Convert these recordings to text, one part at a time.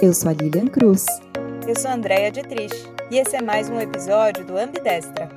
Eu sou a Lilian Cruz. Eu sou a Andrea Dietrich e esse é mais um episódio do Ambidestra.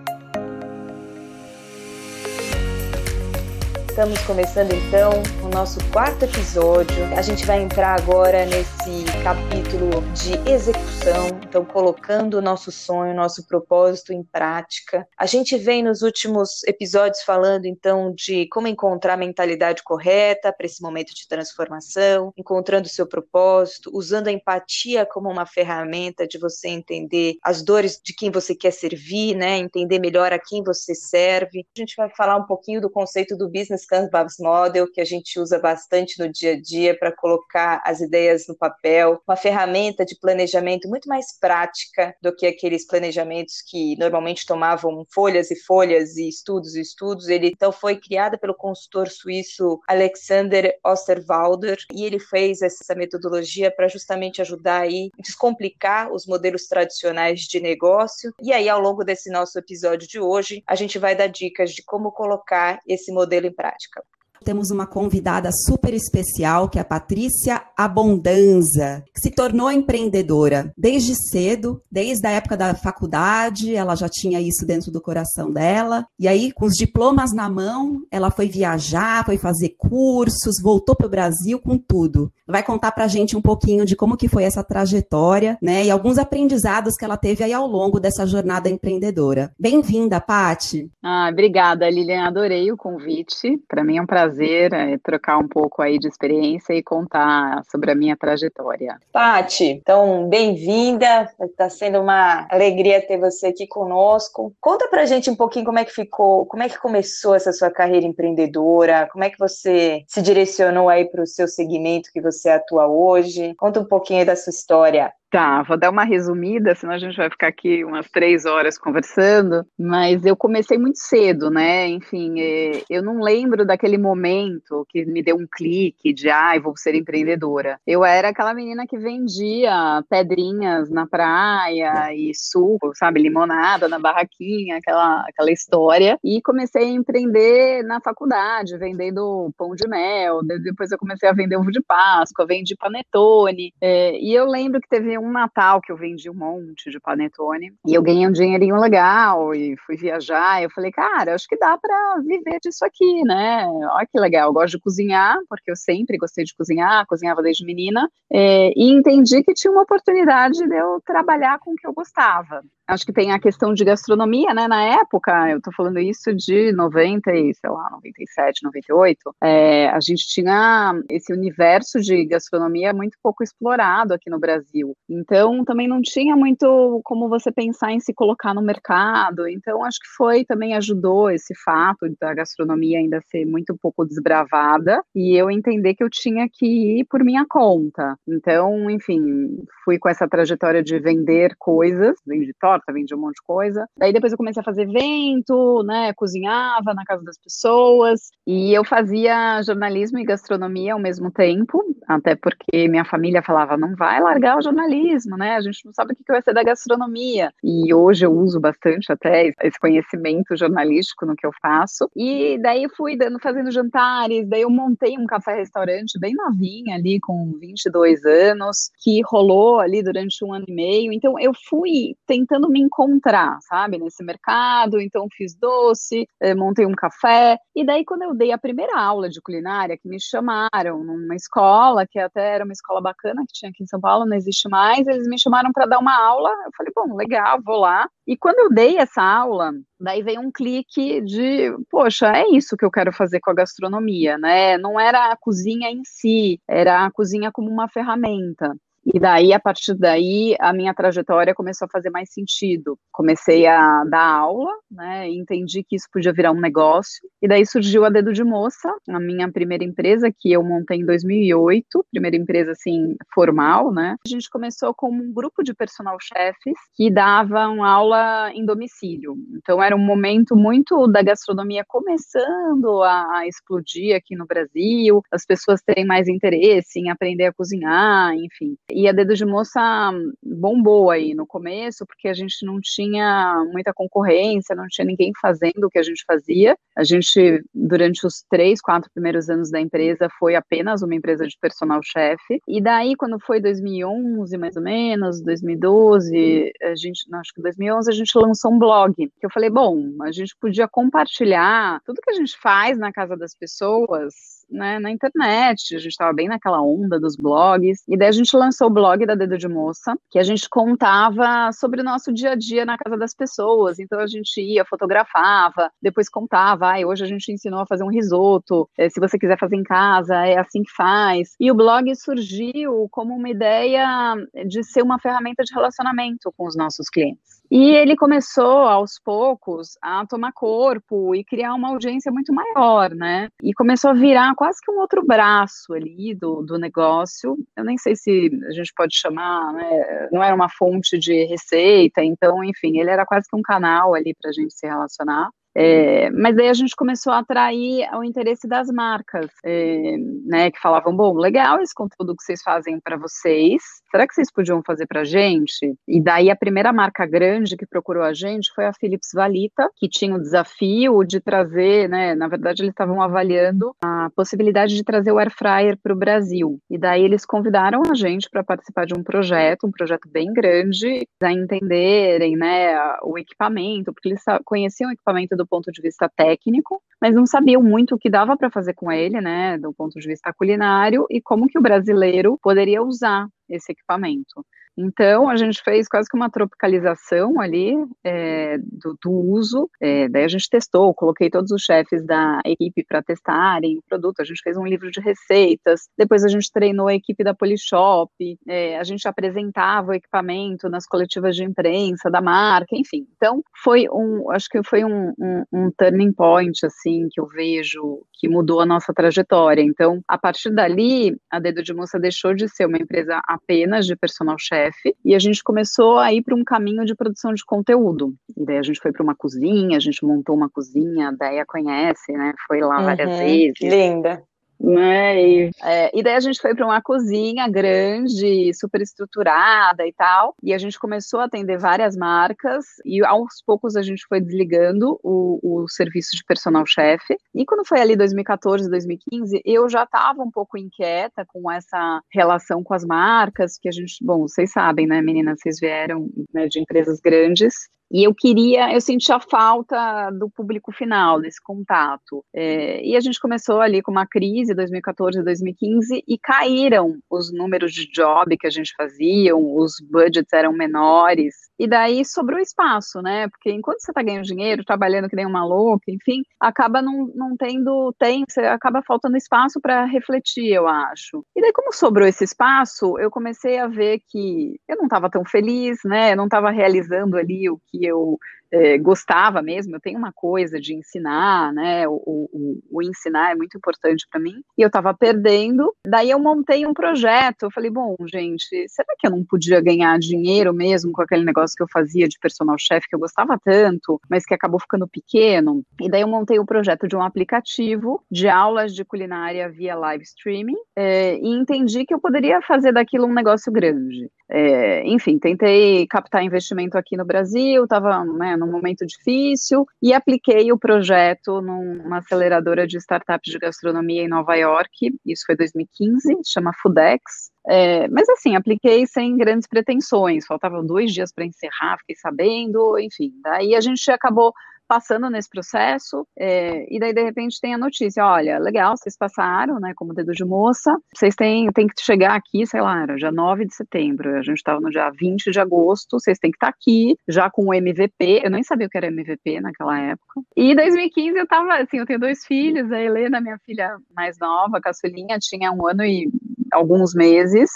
Estamos começando então o nosso quarto episódio. A gente vai entrar agora nesse capítulo de execução, então colocando o nosso sonho, nosso propósito em prática. A gente vem nos últimos episódios falando então de como encontrar a mentalidade correta para esse momento de transformação, encontrando o seu propósito, usando a empatia como uma ferramenta de você entender as dores de quem você quer servir, né? Entender melhor a quem você serve. A gente vai falar um pouquinho do conceito do Business Canvas Model, que a gente usa bastante no dia a dia para colocar as ideias no papel, uma ferramenta de planejamento muito mais prática do que aqueles planejamentos que normalmente tomavam folhas e folhas e estudos e estudos. Ele então foi criada pelo consultor suíço Alexander Osterwalder e ele fez essa metodologia para justamente ajudar aí descomplicar os modelos tradicionais de negócio. E aí ao longo desse nosso episódio de hoje, a gente vai dar dicas de como colocar esse modelo em prática prática. Temos uma convidada super especial, que é a Patrícia Abondanza, que se tornou empreendedora desde cedo, desde a época da faculdade, ela já tinha isso dentro do coração dela. E aí, com os diplomas na mão, ela foi viajar, foi fazer cursos, voltou para o Brasil com tudo. Vai contar para a gente um pouquinho de como que foi essa trajetória, né? E alguns aprendizados que ela teve aí ao longo dessa jornada empreendedora. Bem-vinda, Pati. Ah, obrigada, Lilian. Adorei o convite. Para mim é um prazer prazer é, trocar um pouco aí de experiência e contar sobre a minha trajetória. Pati, então bem-vinda. Está sendo uma alegria ter você aqui conosco. Conta pra gente um pouquinho como é que ficou, como é que começou essa sua carreira empreendedora, como é que você se direcionou aí para o seu segmento que você atua hoje. Conta um pouquinho aí da sua história. Tá, vou dar uma resumida, senão a gente vai ficar aqui umas três horas conversando. Mas eu comecei muito cedo, né? Enfim, é, eu não lembro daquele momento que me deu um clique de, ai, ah, vou ser empreendedora. Eu era aquela menina que vendia pedrinhas na praia e suco, sabe, limonada na barraquinha, aquela, aquela história. E comecei a empreender na faculdade, vendendo pão de mel. Depois eu comecei a vender ovo de Páscoa, vendi panetone. É, e eu lembro que teve um Natal que eu vendi um monte de panetone e eu ganhei um dinheirinho legal e fui viajar. Eu falei, cara, acho que dá para viver disso aqui, né? Olha que legal. Eu gosto de cozinhar, porque eu sempre gostei de cozinhar, cozinhava desde menina, é, e entendi que tinha uma oportunidade de eu trabalhar com o que eu gostava. Acho que tem a questão de gastronomia, né? Na época, eu tô falando isso de 90 e, sei lá, 97, 98, é, a gente tinha esse universo de gastronomia muito pouco explorado aqui no Brasil. Então, também não tinha muito como você pensar em se colocar no mercado. Então, acho que foi, também ajudou esse fato da gastronomia ainda ser muito pouco desbravada e eu entender que eu tinha que ir por minha conta. Então, enfim, fui com essa trajetória de vender coisas, vendi torta, vendi um monte de coisa. Daí depois eu comecei a fazer evento, né, cozinhava na casa das pessoas e eu fazia jornalismo e gastronomia ao mesmo tempo, até porque minha família falava, não vai largar o jornalismo jornalismo, né? A gente não sabe o que vai ser da gastronomia. E hoje eu uso bastante até esse conhecimento jornalístico no que eu faço. E daí fui dando, fazendo jantares, daí eu montei um café-restaurante bem novinha ali, com 22 anos, que rolou ali durante um ano e meio. Então eu fui tentando me encontrar, sabe, nesse mercado. Então fiz doce, eh, montei um café. E daí quando eu dei a primeira aula de culinária, que me chamaram numa escola, que até era uma escola bacana que tinha aqui em São Paulo, não existe mais mais, eles me chamaram para dar uma aula. Eu falei, bom, legal, vou lá. E quando eu dei essa aula, daí veio um clique de, poxa, é isso que eu quero fazer com a gastronomia, né? Não era a cozinha em si, era a cozinha como uma ferramenta. E daí, a partir daí, a minha trajetória começou a fazer mais sentido. Comecei a dar aula, né? entendi que isso podia virar um negócio. E daí surgiu a Dedo de Moça, a minha primeira empresa, que eu montei em 2008, primeira empresa, assim, formal, né? A gente começou com um grupo de personal chefes que davam aula em domicílio. Então, era um momento muito da gastronomia começando a explodir aqui no Brasil, as pessoas terem mais interesse em aprender a cozinhar, enfim. E a Dedo de Moça bombou aí no começo, porque a gente não tinha muita concorrência, não tinha ninguém fazendo o que a gente fazia. A gente, durante os três, quatro primeiros anos da empresa, foi apenas uma empresa de personal chefe. E daí, quando foi 2011, mais ou menos, 2012, a gente, não, acho que 2011, a gente lançou um blog. Que eu falei, bom, a gente podia compartilhar tudo que a gente faz na casa das pessoas né, na internet, a gente estava bem naquela onda dos blogs, e daí a gente lançou o blog da Dedo de Moça, que a gente contava sobre o nosso dia a dia na casa das pessoas, então a gente ia, fotografava, depois contava, ah, hoje a gente ensinou a fazer um risoto, eh, se você quiser fazer em casa, é assim que faz, e o blog surgiu como uma ideia de ser uma ferramenta de relacionamento com os nossos clientes. E ele começou, aos poucos, a tomar corpo e criar uma audiência muito maior, né? E começou a virar quase que um outro braço ali do, do negócio. Eu nem sei se a gente pode chamar, né? Não era uma fonte de receita, então, enfim, ele era quase que um canal ali para a gente se relacionar. É, mas daí a gente começou a atrair o interesse das marcas, é, né, que falavam, bom, legal esse conteúdo que vocês fazem para vocês, será que vocês podiam fazer para a gente? E daí a primeira marca grande que procurou a gente foi a Philips Valita, que tinha o desafio de trazer, né, na verdade eles estavam avaliando a possibilidade de trazer o air fryer para o Brasil. E daí eles convidaram a gente para participar de um projeto, um projeto bem grande, a entenderem, né, o equipamento, porque eles conheciam o equipamento do ponto de vista técnico, mas não sabiam muito o que dava para fazer com ele, né, do ponto de vista culinário e como que o brasileiro poderia usar esse equipamento. Então, a gente fez quase que uma tropicalização ali é, do, do, uso. É, daí a gente testou, coloquei todos os chefes da equipe para testarem o produto. A gente fez um livro de receitas. Depois a gente treinou a equipe da Polishop. É, a gente apresentava o equipamento nas coletivas de imprensa da marca, enfim. Então, foi um, acho que foi um, um, um turning point, assim, que eu vejo que mudou a nossa trajetória. Então, a partir dali, a Dedo de Moça deixou de ser uma empresa apenas de personal chef e a gente começou a ir para um caminho de produção de conteúdo. E daí a gente foi para uma cozinha, a gente montou uma cozinha, a Deia conhece, né? Foi lá uhum, várias vezes. Linda né? E, é, e daí a gente foi para uma cozinha grande, super estruturada e tal, e a gente começou a atender várias marcas, e aos poucos a gente foi desligando o, o serviço de personal chefe. E quando foi ali 2014, 2015, eu já estava um pouco inquieta com essa relação com as marcas, que a gente, bom, vocês sabem, né, meninas, vocês vieram né, de empresas grandes, e eu queria, eu sentia falta do público final, desse contato. É, e a gente começou ali com uma crise, 2014, 2015, e caíram os números de job que a gente fazia, os budgets eram menores, e daí sobrou espaço, né? Porque enquanto você está ganhando dinheiro, trabalhando que nem uma louca, enfim, acaba não, não tendo tempo, acaba faltando espaço para refletir, eu acho. E daí, como sobrou esse espaço, eu comecei a ver que eu não estava tão feliz, né? Eu não estava realizando ali o que eu é, gostava mesmo, eu tenho uma coisa de ensinar, né? O, o, o ensinar é muito importante para mim. E eu estava perdendo. Daí eu montei um projeto. Eu falei, bom, gente, será que eu não podia ganhar dinheiro mesmo com aquele negócio que eu fazia de personal chef que eu gostava tanto, mas que acabou ficando pequeno? E daí eu montei o um projeto de um aplicativo de aulas de culinária via live streaming é, e entendi que eu poderia fazer daquilo um negócio grande. É, enfim, tentei captar investimento aqui no Brasil, estava né, num momento difícil e apliquei o projeto numa aceleradora de startups de gastronomia em Nova York. Isso foi 2015, chama Foodex. É, mas assim, apliquei sem grandes pretensões, faltavam dois dias para encerrar, fiquei sabendo, enfim. Daí a gente acabou passando nesse processo, é, e daí de repente tem a notícia, olha, legal, vocês passaram, né, como dedo de moça, vocês têm, têm que chegar aqui, sei lá, era já 9 de setembro, a gente estava no dia 20 de agosto, vocês têm que estar tá aqui, já com o MVP, eu nem sabia o que era MVP naquela época, e em 2015 eu tava, assim, eu tenho dois filhos, a Helena, minha filha mais nova, a caçulinha, tinha um ano e alguns meses,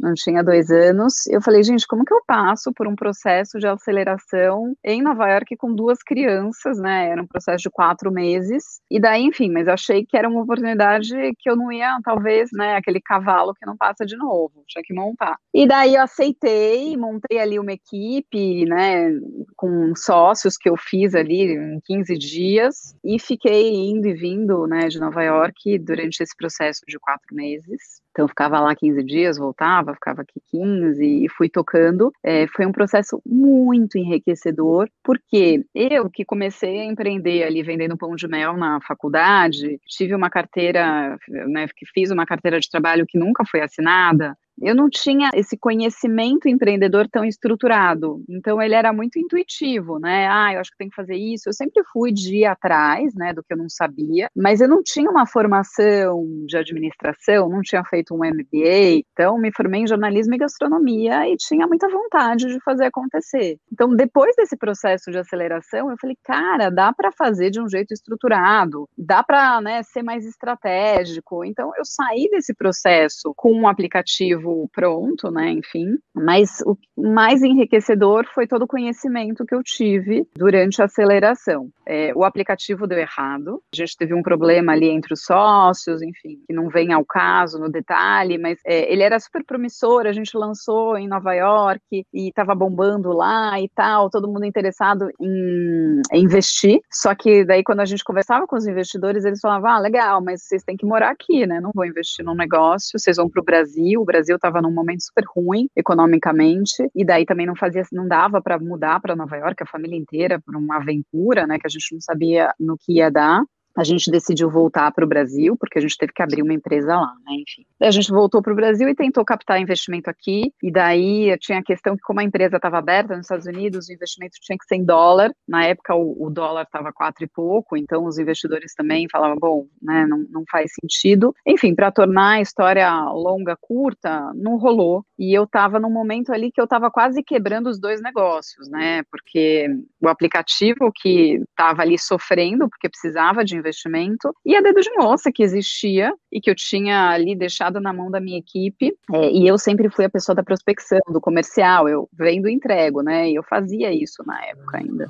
não tinha dois anos. Eu falei, gente, como que eu passo por um processo de aceleração em Nova York com duas crianças, né? Era um processo de quatro meses. E daí, enfim, mas achei que era uma oportunidade que eu não ia, talvez, né? Aquele cavalo que não passa de novo, tinha que montar. E daí eu aceitei, montei ali uma equipe, né? Com sócios que eu fiz ali em 15 dias e fiquei indo e vindo, né? De Nova York durante esse processo de quatro meses. Então, ficava lá 15 dias, voltava, ficava aqui 15 e fui tocando. É, foi um processo muito enriquecedor, porque eu que comecei a empreender ali vendendo pão de mel na faculdade, tive uma carteira, né, fiz uma carteira de trabalho que nunca foi assinada, eu não tinha esse conhecimento empreendedor tão estruturado. Então ele era muito intuitivo, né? Ah, eu acho que tem que fazer isso. Eu sempre fui de ir atrás, né, do que eu não sabia, mas eu não tinha uma formação de administração, não tinha feito um MBA. Então me formei em jornalismo e gastronomia e tinha muita vontade de fazer acontecer. Então depois desse processo de aceleração, eu falei, cara, dá para fazer de um jeito estruturado, dá para, né, ser mais estratégico. Então eu saí desse processo com um aplicativo pronto, né? Enfim, mas o mais enriquecedor foi todo o conhecimento que eu tive durante a aceleração. É, o aplicativo deu errado, a gente teve um problema ali entre os sócios, enfim, que não vem ao caso no detalhe, mas é, ele era super promissor, a gente lançou em Nova York e estava bombando lá e tal, todo mundo interessado em, em investir. Só que daí quando a gente conversava com os investidores, eles falavam: ah, legal, mas vocês têm que morar aqui, né? Não vou investir num negócio, vocês vão para o Brasil, o Brasil estava num momento super ruim economicamente, e daí também não fazia, não dava para mudar para Nova York, a família inteira, por uma aventura, né, que a gente não sabia no que ia dar a gente decidiu voltar para o Brasil, porque a gente teve que abrir uma empresa lá, né? Enfim. A gente voltou para o Brasil e tentou captar investimento aqui, e daí tinha a questão que, como a empresa estava aberta nos Estados Unidos, o investimento tinha que ser em dólar. Na época, o, o dólar estava quatro e pouco, então os investidores também falavam, bom, né, não, não faz sentido. Enfim, para tornar a história longa, curta, não rolou. E eu estava num momento ali que eu estava quase quebrando os dois negócios, né? Porque o aplicativo que estava ali sofrendo, porque precisava de investimento, e a dedo de moça que existia e que eu tinha ali deixado na mão da minha equipe, é, e eu sempre fui a pessoa da prospecção, do comercial, eu vendo e entrego, né, e eu fazia isso na época ainda.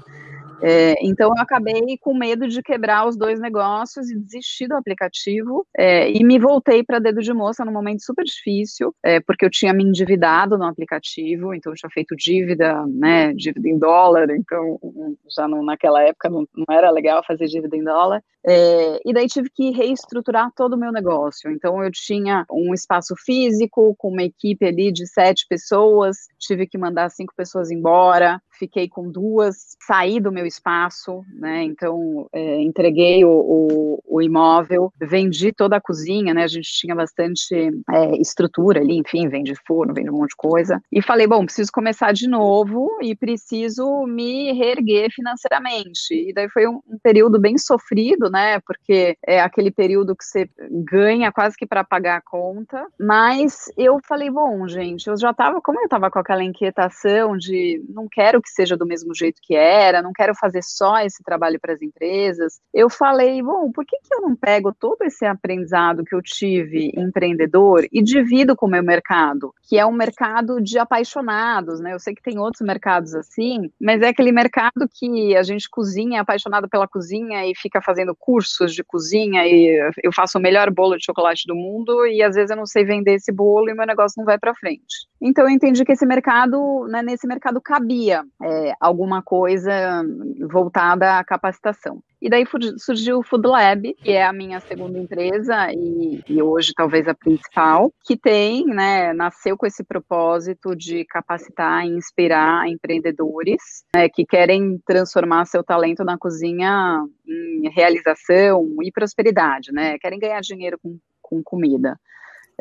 É, então eu acabei com medo de quebrar os dois negócios e desistir do aplicativo é, e me voltei para dedo de moça num momento super difícil, é, porque eu tinha me endividado no aplicativo, então eu tinha feito dívida, né, dívida em dólar, então já não, naquela época não, não, era legal fazer dívida em dólar. É, e daí tive que reestruturar todo o meu negócio. Então eu tinha um espaço físico com uma equipe ali de sete pessoas, tive que mandar cinco pessoas embora, fiquei com duas, saí do meu espaço, né? Então é, entreguei o, o, o, imóvel, vendi toda a cozinha, né? A gente tinha bastante é, estrutura ali, enfim, vende forno, vende um monte de coisa. E falei, bom, preciso começar de novo e preciso me reerguer financeiramente. E daí foi um, um período bem sofrido, né? Porque é aquele período que você ganha quase que para pagar a conta. Mas eu falei, bom, gente, eu já tava, como eu tava com aquela inquietação de não quero que seja do mesmo jeito que era, não quero fazer só esse trabalho para as empresas. Eu falei, bom, por que, que eu não pego todo esse aprendizado que eu tive empreendedor e divido com o meu mercado, que é um mercado de apaixonados, né? Eu sei que tem outros mercados assim, mas é aquele mercado que a gente cozinha, é apaixonado pela cozinha e fica fazendo cursos de cozinha e eu faço o melhor bolo de chocolate do mundo e às vezes eu não sei vender esse bolo e meu negócio não vai para frente. Então eu entendi que esse mercado, né, nesse mercado cabia é, alguma coisa voltada à capacitação. E daí surgiu o Food Lab, que é a minha segunda empresa e, e, hoje talvez a principal, que tem, né, nasceu com esse propósito de capacitar e inspirar empreendedores né, que querem transformar seu talento na cozinha em realização e prosperidade, né, querem ganhar dinheiro com, com comida.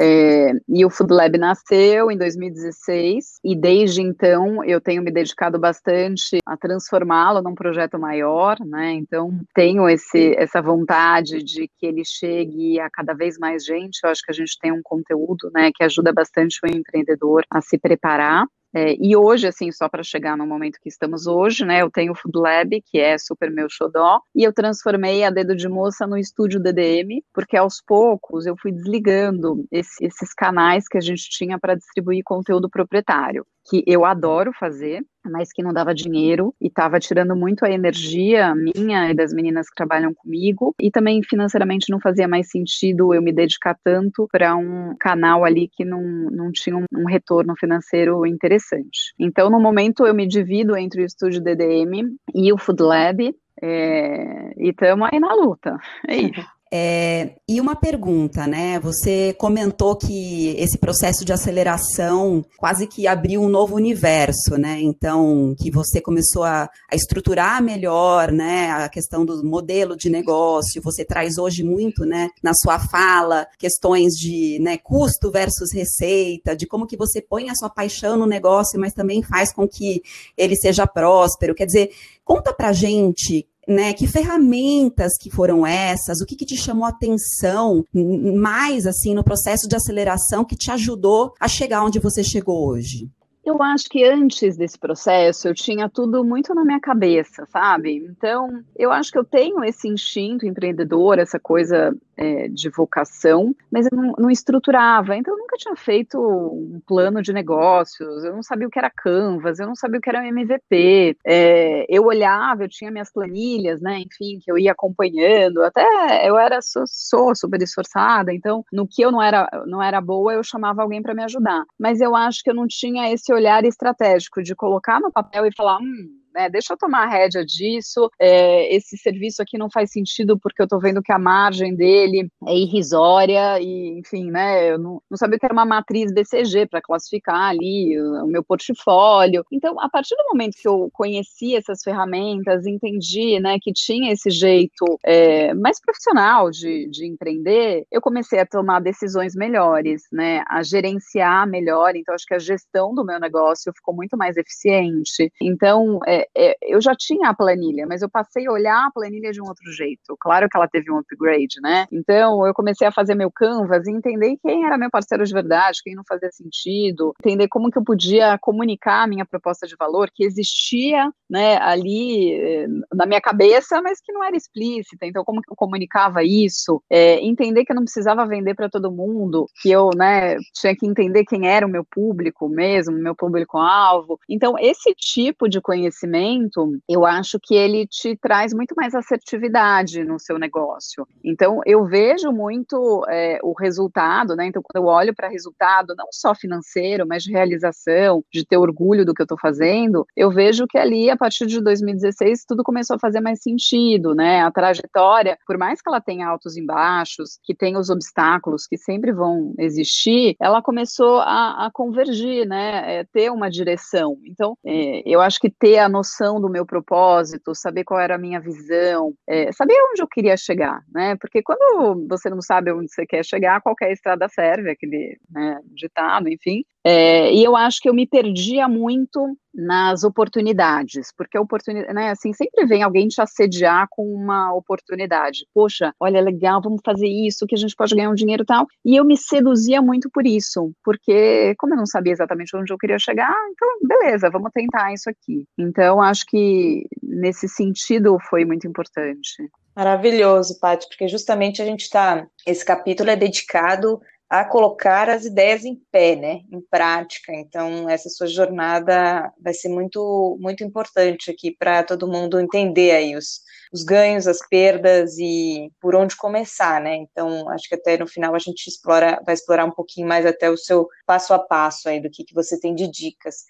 É, e o Food Lab nasceu em 2016 e desde então eu tenho me dedicado bastante a transformá-lo num projeto maior, né? Então tenho esse, essa vontade de que ele chegue a cada vez mais gente. Eu acho que a gente tem um conteúdo, né, que ajuda bastante o empreendedor a se preparar. É, e hoje, assim, só para chegar no momento que estamos hoje, né, eu tenho o Food Lab, que é super meu xodó, e eu transformei a Dedo de Moça no estúdio DDM, porque aos poucos eu fui desligando esse, esses canais que a gente tinha para distribuir conteúdo proprietário que eu adoro fazer, mas que não dava dinheiro e estava tirando muito a energia minha e das meninas que trabalham comigo, e também financeiramente não fazia mais sentido eu me dedicar tanto para um canal ali que não, não tinha um, um, retorno financeiro interessante. Então, no momento, eu me divido entre o estúdio DDM e o Food Lab, é, e estamos aí na luta. É isso. É, e uma pergunta, né? Você comentou que esse processo de aceleração quase que abriu um novo universo, né? Então, que você começou a, a estruturar melhor, né? A questão do modelo de negócio. Você traz hoje muito, né? Na sua fala, questões de né, custo versus receita, de como que você põe a sua paixão no negócio, mas também faz com que ele seja próspero. Quer dizer, conta pra gente né? Que ferramentas que foram essas? O que, que te chamou a atenção mais assim no processo de aceleração que te ajudou a chegar onde você chegou hoje? Eu acho que antes desse processo eu tinha tudo muito na minha cabeça, sabe? Então, eu acho que eu tenho esse instinto empreendedor, essa coisa é, de vocação, mas eu não, não, estruturava. Então, eu nunca tinha feito um plano de negócios, eu não sabia o que era Canvas, eu não sabia o que era MVP. É, eu olhava, eu tinha minhas planilhas, né? Enfim, que eu ia acompanhando. Até eu era sou, sou super esforçada, então no que eu não era não era boa, eu chamava alguém para me ajudar. Mas eu acho que eu não tinha esse olhar estratégico de colocar no papel e falar, hum, né? Deixa eu tomar a rédea disso. É, esse serviço aqui não faz sentido porque eu estou vendo que a margem dele é irrisória e, enfim, né? Eu não, não sabia que era uma matriz BCG para classificar ali o, o, meu portfólio. Então, a partir do momento que eu conheci essas ferramentas, entendi, né, que tinha esse jeito é, mais profissional de, de empreender, eu comecei a tomar decisões melhores, né? A gerenciar melhor. Então, acho que a gestão do meu negócio ficou muito mais eficiente. Então, é, é, eu já tinha a planilha, mas eu passei a olhar a planilha de um outro jeito. Claro que ela teve um upgrade, né? Então eu comecei a fazer meu canvas e entender quem era meu parceiro de verdade, quem não fazia sentido, entender como que eu podia comunicar a minha proposta de valor, que existia, né, ali eh, na minha cabeça, mas que não era explícita. Então como que eu comunicava isso? É, entender que eu não precisava vender para todo mundo, que eu, né, tinha que entender quem era o meu público mesmo, meu público-alvo. Então esse tipo de conhecimento conhecimento, eu acho que ele te traz muito mais assertividade no seu negócio. Então, eu vejo muito é, o resultado, né? Então, quando eu olho para resultado, não só financeiro, mas de realização, de ter orgulho do que eu estou fazendo, eu vejo que ali, a partir de 2016, tudo começou a fazer mais sentido, né? A trajetória, por mais que ela tenha altos e baixos, que tenha os obstáculos que sempre vão existir, ela começou a, a convergir, né? É, ter uma direção. Então, é, eu acho que ter a noção do meu propósito, saber qual era a minha visão, é, saber onde eu queria chegar, né? Porque quando você não sabe onde você quer chegar, qualquer estrada serve, aquele né, ditado, enfim. É, e eu acho que eu me perdia muito nas oportunidades, porque a oportunidade, né, assim, sempre vem alguém te assediar com uma oportunidade. Poxa, olha, legal, vamos fazer isso, que a gente pode ganhar um dinheiro e tal. E eu me seduzia muito por isso, porque como eu não sabia exatamente onde eu queria chegar, então, beleza, vamos tentar isso aqui. Então, acho que nesse sentido foi muito importante. Maravilhoso, Paty, porque justamente a gente está. Esse capítulo é dedicado a colocar as ideias em pé, né, em prática. Então, essa sua jornada vai ser muito, muito importante aqui para todo mundo entender aí os, os ganhos, as perdas e por onde começar, né? Então, acho que até no final a gente explora, vai explorar um pouquinho mais até o seu passo a passo aí do que, que você tem de dicas.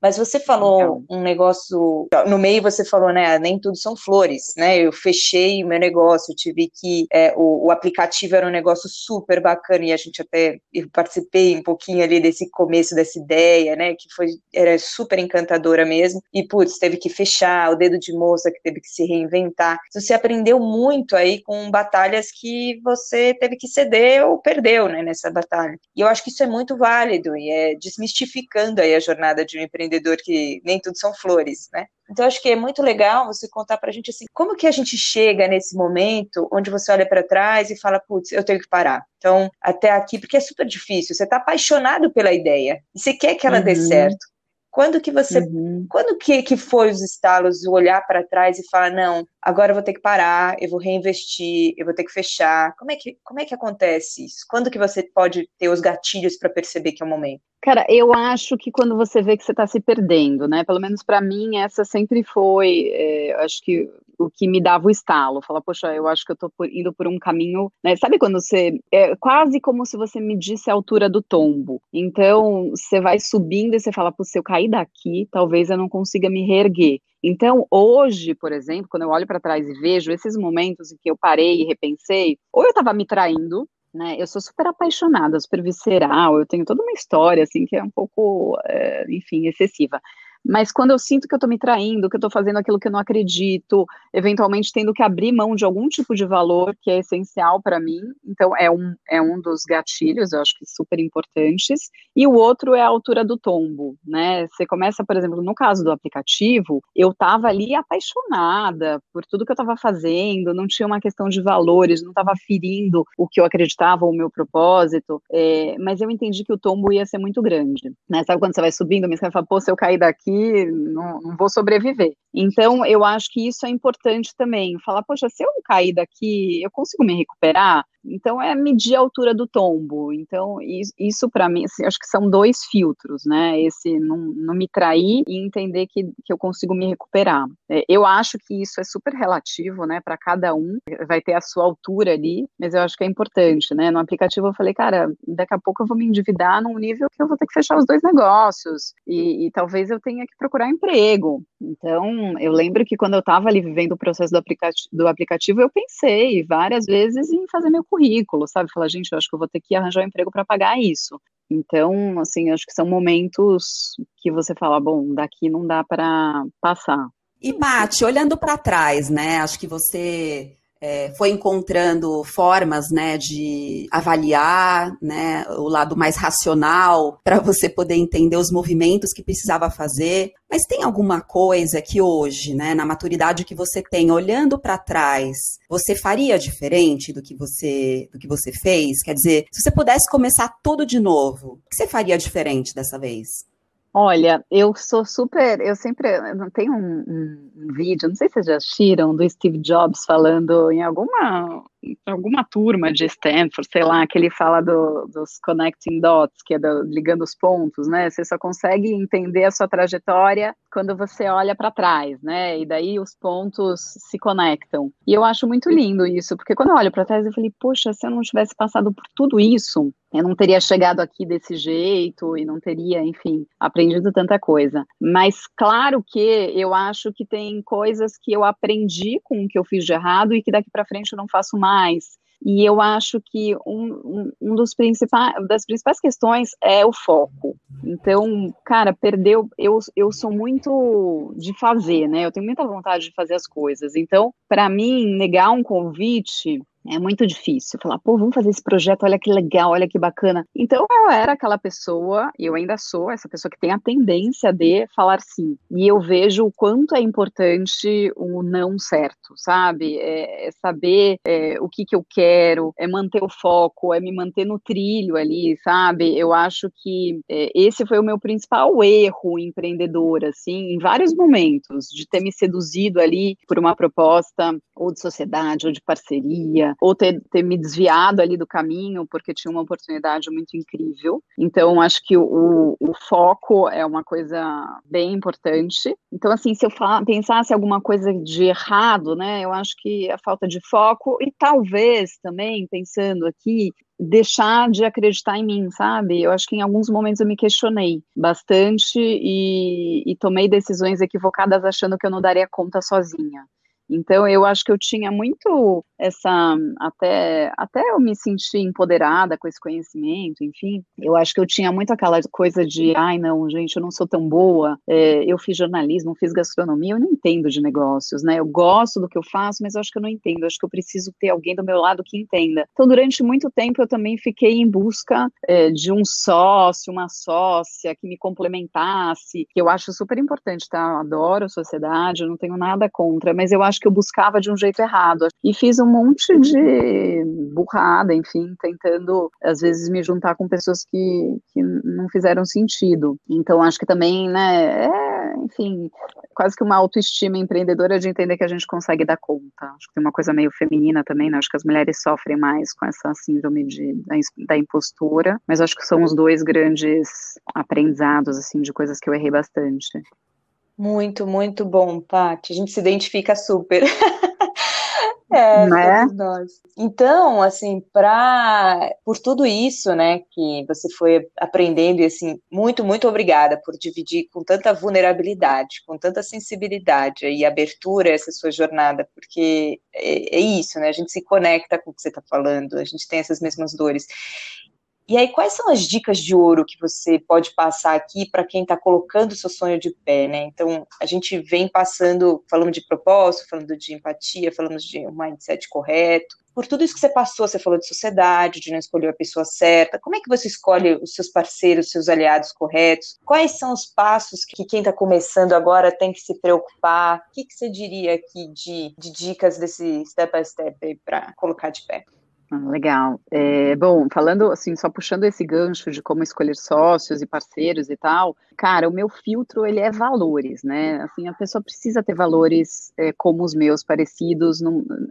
Mas você falou então. um negócio, no meio você falou, né, nem tudo são flores, né? Eu fechei o meu negócio, tive que, é, o, o, aplicativo era um negócio super bacana e a gente até, eu participei um pouquinho ali desse começo dessa ideia, né, que foi, era super encantadora mesmo, e putz, teve que fechar, o dedo de moça que teve que se reinventar. Você aprendeu muito aí com batalhas que você teve que ceder ou perdeu, né, nessa batalha. E eu acho que isso é muito válido e é desmistificando aí a jornada de um empreendedor que nem tudo são flores, né? Então acho que é muito legal você contar para a gente assim, como que a gente chega nesse momento onde você olha para trás e fala, putz, eu tenho que parar. Então, até aqui, porque é super difícil, você está apaixonado pela ideia e você quer que ela uhum. dê certo. Quando que você, uhum. quando que, que foi os estalos, olhar para trás e falar, não, agora eu vou ter que parar, eu vou reinvestir, eu vou ter que fechar. Como é que, como é que acontece isso? Quando que você pode ter os gatilhos para perceber que é o momento? Cara, eu acho que quando você vê que você está se perdendo, né? Pelo menos para mim, essa sempre foi, é, acho que o que me dava o estalo. Falar, poxa, eu acho que eu por, indo por um caminho, né? Sabe quando você. É quase como se você medisse a altura do tombo. Então, você vai subindo e você fala, pô, se eu cair daqui, talvez eu não consiga me reerguer. Então, hoje, por exemplo, quando eu olho para trás e vejo esses momentos em que eu parei e repensei, ou eu estava me traindo, né? Eu sou super apaixonada, super visceral, eu tenho toda uma história, assim, que é um pouco, é, enfim, excessiva. Mas quando eu sinto que eu estou me traindo, que eu estou fazendo aquilo que eu não acredito, eventualmente tendo que abrir mão de algum tipo de valor que é essencial para mim, então é um, é um dos gatilhos, eu acho que super importantes. E o outro é a altura do tombo, né? Você começa, por exemplo, no caso do aplicativo, eu estava ali apaixonada por tudo que eu estava fazendo, não tinha uma questão de valores, não estava ferindo o que eu acreditava, o meu propósito, é, mas eu entendi que o tombo ia ser muito grande, né? Sabe quando você vai subindo, você fala, pô, se eu cair daqui, não, não, vou sobreviver. Então, eu acho que isso é importante também. Falar, poxa, se eu cair daqui, eu consigo me recuperar? Então, é medir a altura do tombo. Então, isso, isso para mim, assim, acho que são dois filtros, né? Esse não, não me trair e entender que, que eu consigo me recuperar. É, eu acho que isso é super relativo, né? Para cada um, vai ter a sua altura ali, mas eu acho que é importante, né? No aplicativo eu falei, cara, daqui a pouco eu vou me endividar num nível que eu vou ter que fechar os dois negócios e, e talvez eu tenha que procurar emprego. Então, eu lembro que quando eu estava ali vivendo o processo do, aplicativo, do aplicativo, eu pensei várias vezes em fazer meu currículo, sabe? Falar, gente, eu acho que eu vou ter que arranjar um emprego para pagar isso. Então, assim, acho que são momentos que você fala, bom, daqui não dá para passar. E, Paty, olhando para trás, né? Acho que você é, foi encontrando formas né, de avaliar né, o lado mais racional para você poder entender os movimentos que precisava fazer. Mas tem alguma coisa que hoje, né, na maturidade que você tem, olhando para trás, você faria diferente do que você do que você fez? Quer dizer, se você pudesse começar tudo de novo, o que você faria diferente dessa vez? Olha, eu sou super. Eu sempre. Tem um, um, um, vídeo, não sei se vocês já assistiram, do Steve Jobs falando em alguma alguma turma de Stanford, sei lá, que ele fala do, dos connecting dots, que é do, ligando os pontos, né? Você só consegue entender a sua trajetória quando você olha para trás, né? E daí os pontos se conectam. E eu acho muito lindo isso, porque quando eu olho para trás, eu falei, poxa, se eu não tivesse passado por tudo isso, eu não teria chegado aqui desse jeito e não teria, enfim, aprendido tanta coisa. Mas claro que eu acho que tem coisas que eu aprendi com o que eu fiz de errado e que daqui para frente eu não faço mais. E eu acho que um, um, dos principais, das principais questões é o foco. Então, cara, perdeu. Eu, eu sou muito de fazer, né? Eu tenho muita vontade de fazer as coisas. Então, para mim, negar um convite é muito difícil falar, pô, vamos fazer esse projeto, olha que legal, olha que bacana. Então eu era aquela pessoa, e eu ainda sou essa pessoa que tem a tendência de falar sim. E eu vejo o quanto é importante o não certo, sabe? É, é saber é, o que, que eu quero, é manter o foco, é me manter no trilho ali, sabe? Eu acho que é, esse foi o meu principal erro empreendedor, assim, em vários momentos, de ter me seduzido ali por uma proposta ou de sociedade ou de parceria ou ter, ter me desviado ali do caminho porque tinha uma oportunidade muito incrível. Então, acho que o, o foco é uma coisa bem importante. Então, assim, se eu pensasse alguma coisa de errado, né, eu acho que a falta de foco e talvez também, pensando aqui, deixar de acreditar em mim, sabe? Eu acho que em alguns momentos eu me questionei bastante e, e tomei decisões equivocadas achando que eu não daria conta sozinha. Então eu acho que eu tinha muito essa até até eu me sentir empoderada com esse conhecimento, enfim, eu acho que eu tinha muito aquela coisa de ai não, gente, eu não sou tão boa, é, eu fiz jornalismo, fiz gastronomia, eu não entendo de negócios, né? Eu gosto do que eu faço, mas eu acho que eu não entendo, eu acho que eu preciso ter alguém do meu lado que entenda. Então durante muito tempo eu também fiquei em busca é, de um sócio, uma sócia que me complementasse, que eu acho super importante, tá? Eu adoro sociedade, eu não tenho nada contra, mas eu acho que eu buscava de um jeito errado e fiz um monte de burrada, enfim, tentando às vezes me juntar com pessoas que, que não fizeram sentido. Então acho que também, né, é, enfim, quase que uma autoestima empreendedora de entender que a gente consegue dar conta. Acho que tem uma coisa meio feminina também, né? Acho que as mulheres sofrem mais com essa síndrome de, da, da impostura, mas acho que são os dois grandes aprendizados, assim, de coisas que eu errei bastante. Muito, muito bom, Paty. A gente se identifica super. É, né? nós. Então, assim, para por tudo isso, né, que você foi aprendendo e assim, muito, muito obrigada por dividir com tanta vulnerabilidade, com tanta sensibilidade e abertura essa sua jornada, porque é, é isso, né? A gente se conecta com o que você está falando, a gente tem essas mesmas dores. E aí, quais são as dicas de ouro que você pode passar aqui para quem está colocando o seu sonho de pé, né? Então, a gente vem passando, falando de propósito, falando de empatia, falamos de um mindset correto. Por tudo isso que você passou, você falou de sociedade, de não escolher a pessoa certa. Como é que você escolhe os seus parceiros, os seus aliados corretos? Quais são os passos que quem está começando agora tem que se preocupar? O que, que você diria aqui de, de dicas desse step by step para colocar de pé? Legal. É, bom, falando assim, só puxando esse gancho de como escolher sócios e parceiros e tal, cara, o meu filtro ele é valores, né? Assim, a pessoa precisa ter valores é, como os meus, parecidos.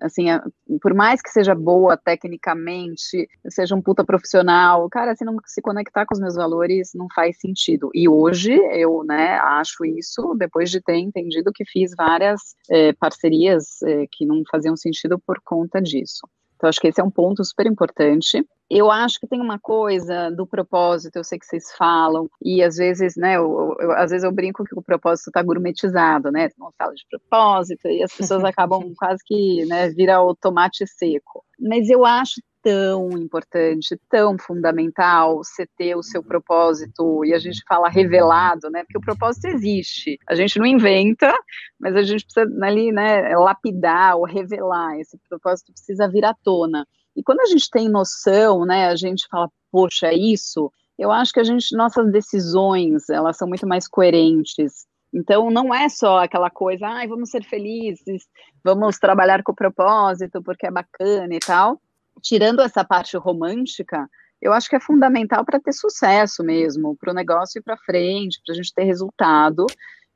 Assim, a, por mais que seja boa tecnicamente, seja um puta profissional, cara, se não se conectar com os meus valores, não faz sentido. E hoje eu, né, acho isso depois de ter entendido que fiz várias é, parcerias é, que não faziam sentido por conta disso. Então, acho que esse é um ponto super importante. Eu acho que tem uma coisa do propósito, eu sei que vocês falam, e às vezes, né, eu, eu às vezes eu brinco que o propósito está gourmetizado, né? Não fala de propósito, e as pessoas acabam quase que, né, vira o tomate seco. Mas eu acho tão importante, tão fundamental você ter o seu propósito, e a gente fala revelado, né? Porque o propósito existe. A gente não inventa, mas a gente precisa ali, né, lapidar ou revelar. Esse propósito precisa vir à tona. E quando a gente tem noção, né, a gente fala, poxa, é isso, eu acho que a gente, nossas decisões, elas são muito mais coerentes. Então, não é só aquela coisa, ai, vamos ser felizes, vamos trabalhar com propósito porque é bacana e tal tirando essa parte romântica, eu acho que é fundamental para ter sucesso mesmo, para o negócio ir para frente, para a gente ter resultado.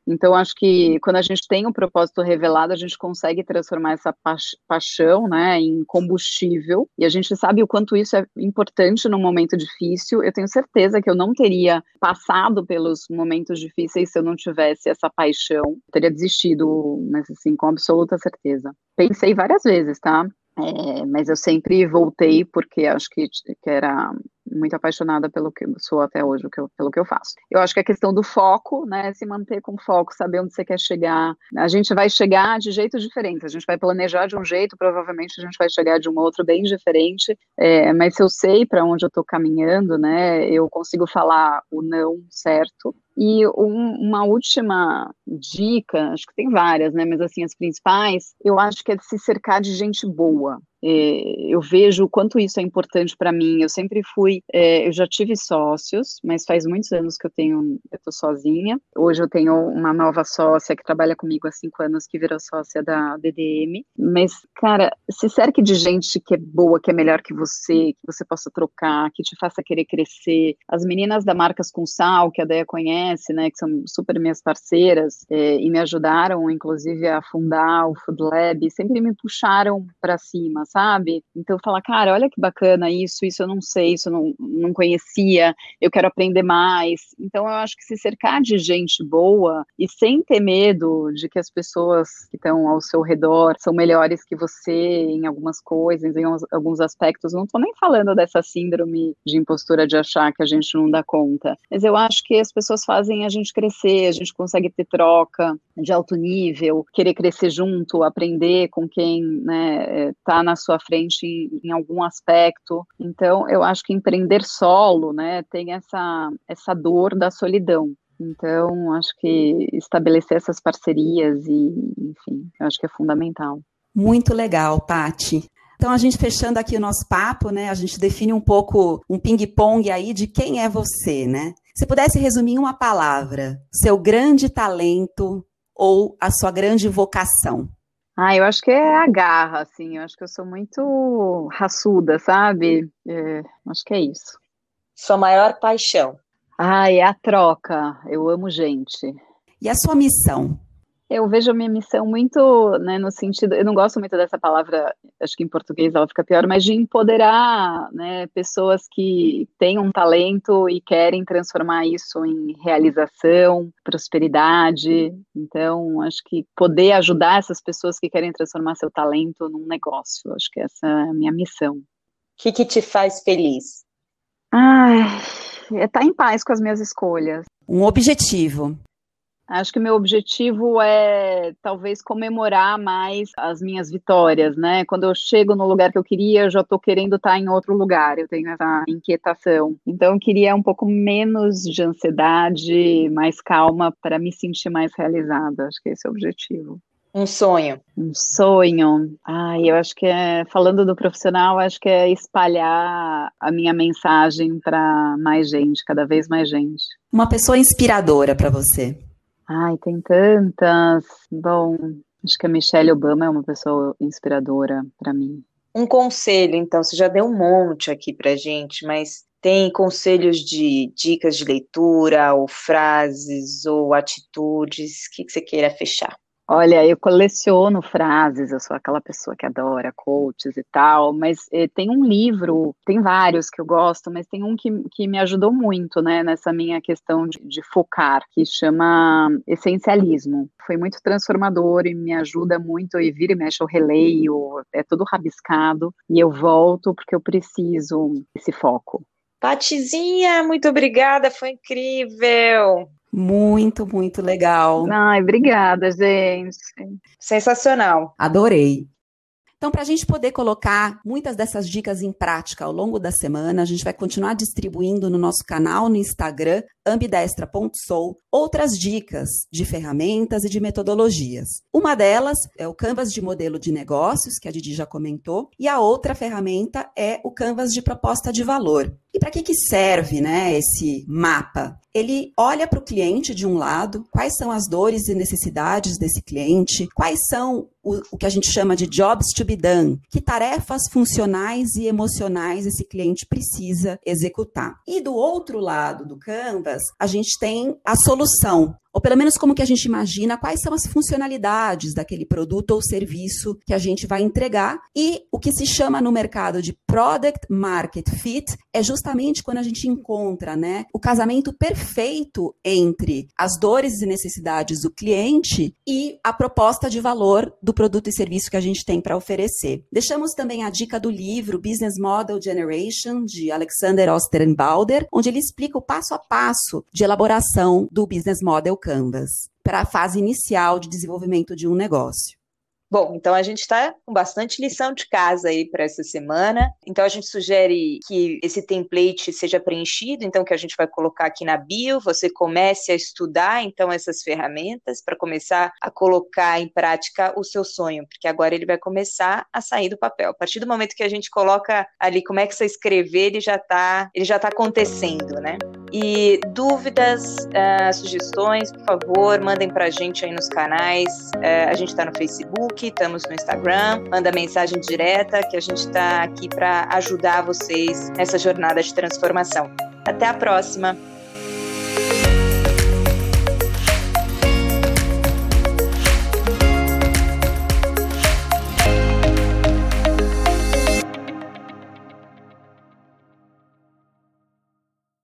Então, acho que quando a gente tem um propósito revelado, a gente consegue transformar essa pa paixão né, em combustível, e a gente sabe o quanto isso é importante num momento difícil. Eu tenho certeza que eu não teria passado pelos momentos difíceis se eu não tivesse essa paixão. Eu teria desistido, mas assim, com absoluta certeza. Pensei várias vezes, tá? É, mas eu sempre voltei porque acho que, que era muito apaixonada pelo que sou até hoje, pelo que eu faço. Eu acho que a questão do foco, né, se manter com foco, saber onde você quer chegar. A gente vai chegar de jeitos diferentes, a gente vai planejar de um jeito, provavelmente a gente vai chegar de um outro bem diferente, é, mas se eu sei para onde eu estou caminhando, né, eu consigo falar o não certo. E um, uma última dica, acho que tem várias, né, mas assim, as principais, eu acho que é de se cercar de gente boa, é, eu vejo o quanto isso é importante para mim. Eu sempre fui, é, eu já tive sócios, mas faz muitos anos que eu tenho, eu tô sozinha. Hoje eu tenho uma nova sócia que trabalha comigo há cinco anos, que virou sócia da DDM. Mas, cara, se cerque de gente que é boa, que é melhor que você, que você possa trocar, que te faça querer crescer. As meninas da Marcas com Sal, que a Deia conhece, né, que são super minhas parceiras é, e me ajudaram, inclusive, a fundar o Food Lab, sempre me puxaram para cima, sabe? Então falar, cara, olha que bacana isso, isso eu não sei, isso eu não, não conhecia, eu quero aprender mais. Então eu acho que se cercar de gente boa e sem ter medo de que as pessoas que estão ao seu redor são melhores que você em algumas coisas, em alguns aspectos, não estou nem falando dessa síndrome de impostura de achar que a gente não dá conta, mas eu acho que as pessoas fazem a gente crescer, a gente consegue ter troca de alto nível, querer crescer junto, aprender com quem né, tá na sua frente em, em, algum aspecto. Então, eu acho que empreender solo, né, tem essa, essa dor da solidão. Então, acho que estabelecer essas parcerias e, enfim, acho que é fundamental. Muito legal, Pati. Então, a gente fechando aqui o nosso papo, né? A gente define um pouco um ping-pong aí de quem é você, né? Se pudesse resumir em uma palavra, seu grande talento ou a sua grande vocação, ah, eu acho que é a garra, assim. Eu acho que eu sou muito raçuda, sabe? É, acho que é isso. Sua maior paixão? Ah, é a troca. Eu amo gente. E a sua missão? Eu vejo a minha missão muito, né, no sentido, eu não gosto muito dessa palavra, acho que em português ela fica pior, mas de empoderar, né, pessoas que têm um talento e querem transformar isso em realização, prosperidade. Então, acho que poder ajudar essas pessoas que querem transformar seu talento num negócio, acho que essa é a minha missão. O que, que te faz feliz? Ai, é estar em paz com as minhas escolhas. Um objetivo. Acho que meu objetivo é talvez comemorar mais as minhas vitórias, né? Quando eu chego no lugar que eu queria, eu já estou querendo estar em outro lugar, eu tenho essa inquietação. Então eu queria um pouco menos de ansiedade, mais calma para me sentir mais realizada. Acho que esse é o objetivo. Um sonho. Um sonho. Ai, eu acho que é, falando do profissional, acho que é espalhar a minha mensagem para mais gente, cada vez mais gente. Uma pessoa inspiradora para você. Ai, tem tantas. Bom, acho que a Michelle Obama é uma pessoa inspiradora para mim. Um conselho, então, você já deu um monte aqui pra gente, mas tem conselhos de dicas de leitura, ou frases, ou atitudes, o que, que você queira fechar? Olha, eu coleciono frases, eu sou aquela pessoa que adora coaches e tal, mas eh, tem um livro, tem vários que eu gosto, mas tem um que, que me ajudou muito, né, nessa minha questão de, de focar, que chama Essencialismo. Foi muito transformador e me ajuda muito, e vira e mexe, eu releio, é tudo rabiscado, e eu volto porque eu preciso desse foco. Patizinha, muito obrigada, foi incrível. Muito, muito legal. Ai, obrigada, gente. Sensacional. Adorei. Então, para a gente poder colocar muitas dessas dicas em prática ao longo da semana, a gente vai continuar distribuindo no nosso canal no Instagram, ambidestra.sou, outras dicas de ferramentas e de metodologias. Uma delas é o Canvas de modelo de negócios, que a Didi já comentou, e a outra ferramenta é o Canvas de proposta de valor. E para que, que serve né, esse mapa? Ele olha para o cliente de um lado, quais são as dores e necessidades desse cliente, quais são o, o, que a gente chama de jobs to be done, que tarefas funcionais e emocionais esse cliente precisa executar. E do outro lado do Canvas, a gente tem a solução, ou pelo menos como que a gente imagina quais são as funcionalidades daquele produto ou serviço que a gente vai entregar. E o que se chama no mercado de product market fit é justamente quando a gente encontra, né, o casamento perfeito entre as dores e necessidades do cliente e a proposta de valor do produto e serviço que a gente tem para oferecer. Deixamos também a dica do livro Business Model Generation de Alexander Osterenbalder, onde ele explica o passo a passo de elaboração do business model Canvas para a fase inicial de desenvolvimento de um negócio. Bom, então a gente está com bastante lição de casa aí para essa semana. Então a gente sugere que esse template seja preenchido, então que a gente vai colocar aqui na bio, você comece a estudar então essas ferramentas para começar a colocar em prática o seu sonho, porque agora ele vai começar a sair do papel. A partir do momento que a gente coloca ali como é que você escrever, ele já está, ele já tá acontecendo, né? E dúvidas, uh, sugestões, por favor, mandem para a gente aí nos canais. Uh, a gente está no Facebook, estamos no Instagram. Manda mensagem direta que a gente está aqui para ajudar vocês nessa jornada de transformação. Até a próxima!